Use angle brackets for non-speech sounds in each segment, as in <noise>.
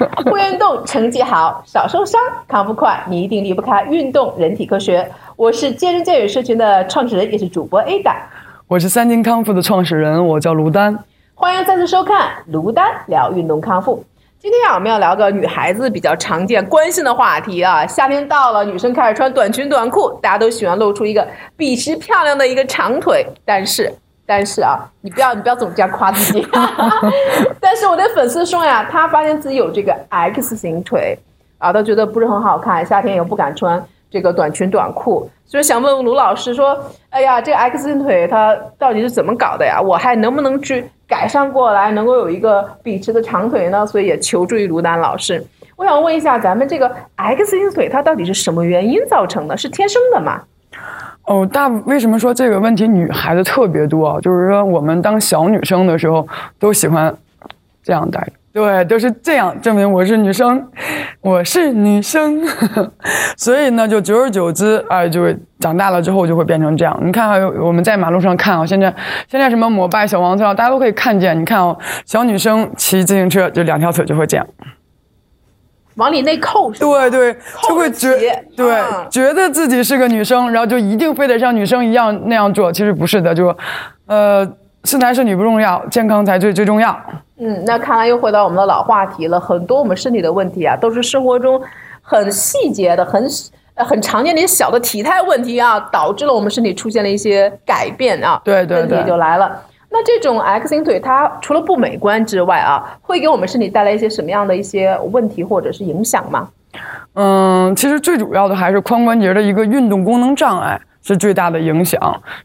<laughs> 会运动成绩好，少受伤，康复快，你一定离不开运动人体科学。我是健身健语社群的创始人，也是主播 Ada。我是三金康复的创始人，我叫卢丹。欢迎再次收看卢丹聊运动康复。今天啊，我们要聊个女孩子比较常见、关心的话题啊。夏天到了，女生开始穿短裙、短裤，大家都喜欢露出一个笔直漂亮的一个长腿。但是，但是啊，你不要你不要总这样夸自己。<laughs> <laughs> 但是我的粉丝说呀，他发现自己有这个 X 型腿啊，他觉得不是很好看，夏天又不敢穿这个短裙、短裤，所以想问问卢老师说，哎呀，这个 X 型腿它到底是怎么搞的呀？我还能不能去？改善过来，能够有一个笔直的长腿呢，所以也求助于卢丹老师。我想问一下，咱们这个 X 型腿它到底是什么原因造成的？是天生的吗？哦，大为什么说这个问题女孩子特别多？就是说我们当小女生的时候都喜欢这样戴。对，都是这样证明我是女生，我是女生，<laughs> 所以呢，就久而久之，哎，就会长大了之后就会变成这样。你看，有我们在马路上看啊，现在现在什么摩拜、小黄车，大家都可以看见。你看哦，小女生骑自行车就两条腿就会这样，往里内扣。对对，就会觉对觉得自己是个女生，然后就一定非得像女生一样那样做。其实不是的，就呃，是男是女不重要，健康才最最重要。嗯，那看来又回到我们的老话题了。很多我们身体的问题啊，都是生活中很细节的、很很常见的一些小的体态问题啊，导致了我们身体出现了一些改变啊。对对对，问题就来了。那这种 X 型腿，它除了不美观之外啊，会给我们身体带来一些什么样的一些问题或者是影响吗？嗯，其实最主要的还是髋关节的一个运动功能障碍。是最大的影响。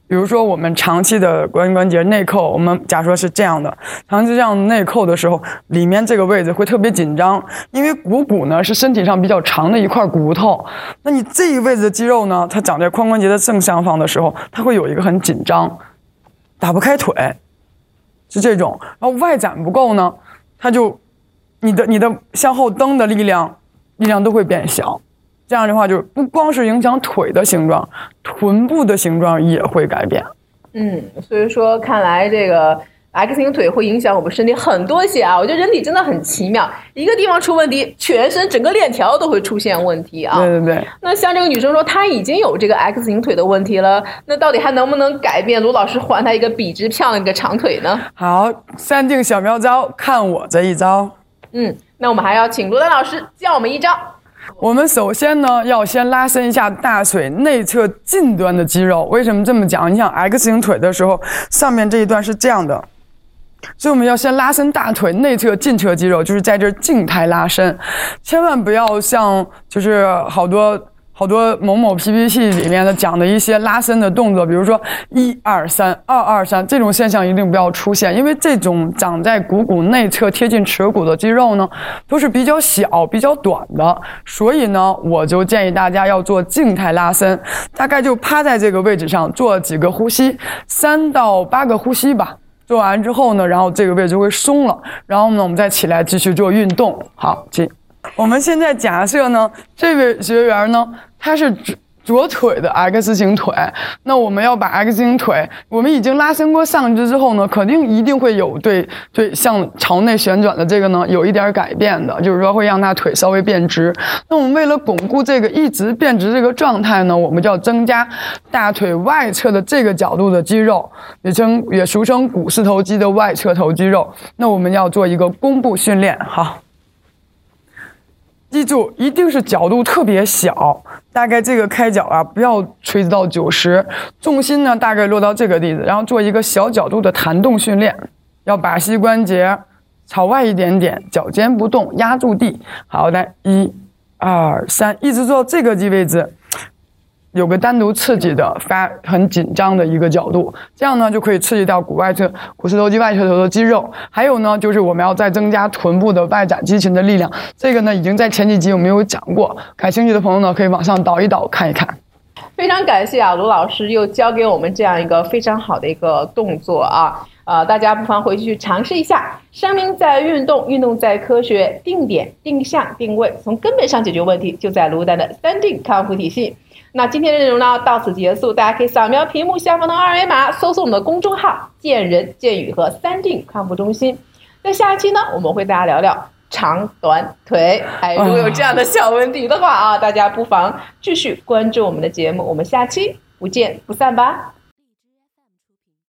比如说，我们长期的关关节内扣，我们假说是这样的，长期这样内扣的时候，里面这个位置会特别紧张，因为股骨呢是身体上比较长的一块骨头。那你这一位置的肌肉呢，它长在髋关节的正上方的时候，它会有一个很紧张，打不开腿，是这种。然后外展不够呢，它就你的你的向后蹬的力量，力量都会变小。这样的话，就不光是影响腿的形状，臀部的形状也会改变。嗯，所以说看来这个 X 型腿会影响我们身体很多些啊。我觉得人体真的很奇妙，一个地方出问题，全身整个链条都会出现问题啊。对对对。那像这个女生说她已经有这个 X 型腿的问题了，那到底还能不能改变？卢老师还她一个笔直漂亮的长腿呢？好，三定小妙招，看我这一招。嗯，那我们还要请卢丹老师教我们一招。我们首先呢，要先拉伸一下大腿内侧近端的肌肉。为什么这么讲？你想 X 型腿的时候，上面这一段是这样的，所以我们要先拉伸大腿内侧近侧肌肉，就是在这静态拉伸，千万不要像就是好多。好多某某 PPT 里面的讲的一些拉伸的动作，比如说一二三二二三这种现象一定不要出现，因为这种长在股骨内侧贴近耻骨的肌肉呢，都是比较小、比较短的，所以呢，我就建议大家要做静态拉伸，大概就趴在这个位置上做几个呼吸，三到八个呼吸吧。做完之后呢，然后这个位置就会松了，然后呢，我们再起来继续做运动。好，进。我们现在假设呢，这位学员呢，他是左腿的 X 型腿，那我们要把 X 型腿，我们已经拉伸过上肢之后呢，肯定一定会有对对向朝内旋转的这个呢，有一点改变的，就是说会让他腿稍微变直。那我们为了巩固这个一直变直这个状态呢，我们就要增加大腿外侧的这个角度的肌肉，也称也俗称股四头肌的外侧头肌肉。那我们要做一个弓步训练，好。记住，一定是角度特别小，大概这个开角啊，不要垂直到九十，重心呢大概落到这个地子，然后做一个小角度的弹动训练，要把膝关节朝外一点点，脚尖不动，压住地。好的，一、二、三，一直做到这个地位置。有个单独刺激的发很紧张的一个角度，这样呢就可以刺激到股外侧股四头肌外侧头的肌肉。还有呢，就是我们要再增加臀部的外展肌群的力量。这个呢已经在前几集我们有讲过，感兴趣的朋友呢可以往上倒一倒看一看。<laughs> 非常感谢啊，卢老师又教给我们这样一个非常好的一个动作啊，呃，大家不妨回去尝试一下。生命在运动，运动在科学，定点、定向、定位，从根本上解决问题，就在卢丹的三定康复体系。那今天的内容呢，到此结束。大家可以扫描屏幕下方的二维码，搜索我们的公众号“见人见语”和“三定康复中心”。在下一期呢，我们会大家聊聊长短腿。哎，如果有这样的小问题的话啊，大家不妨继续关注我们的节目，我们下期不见不散吧。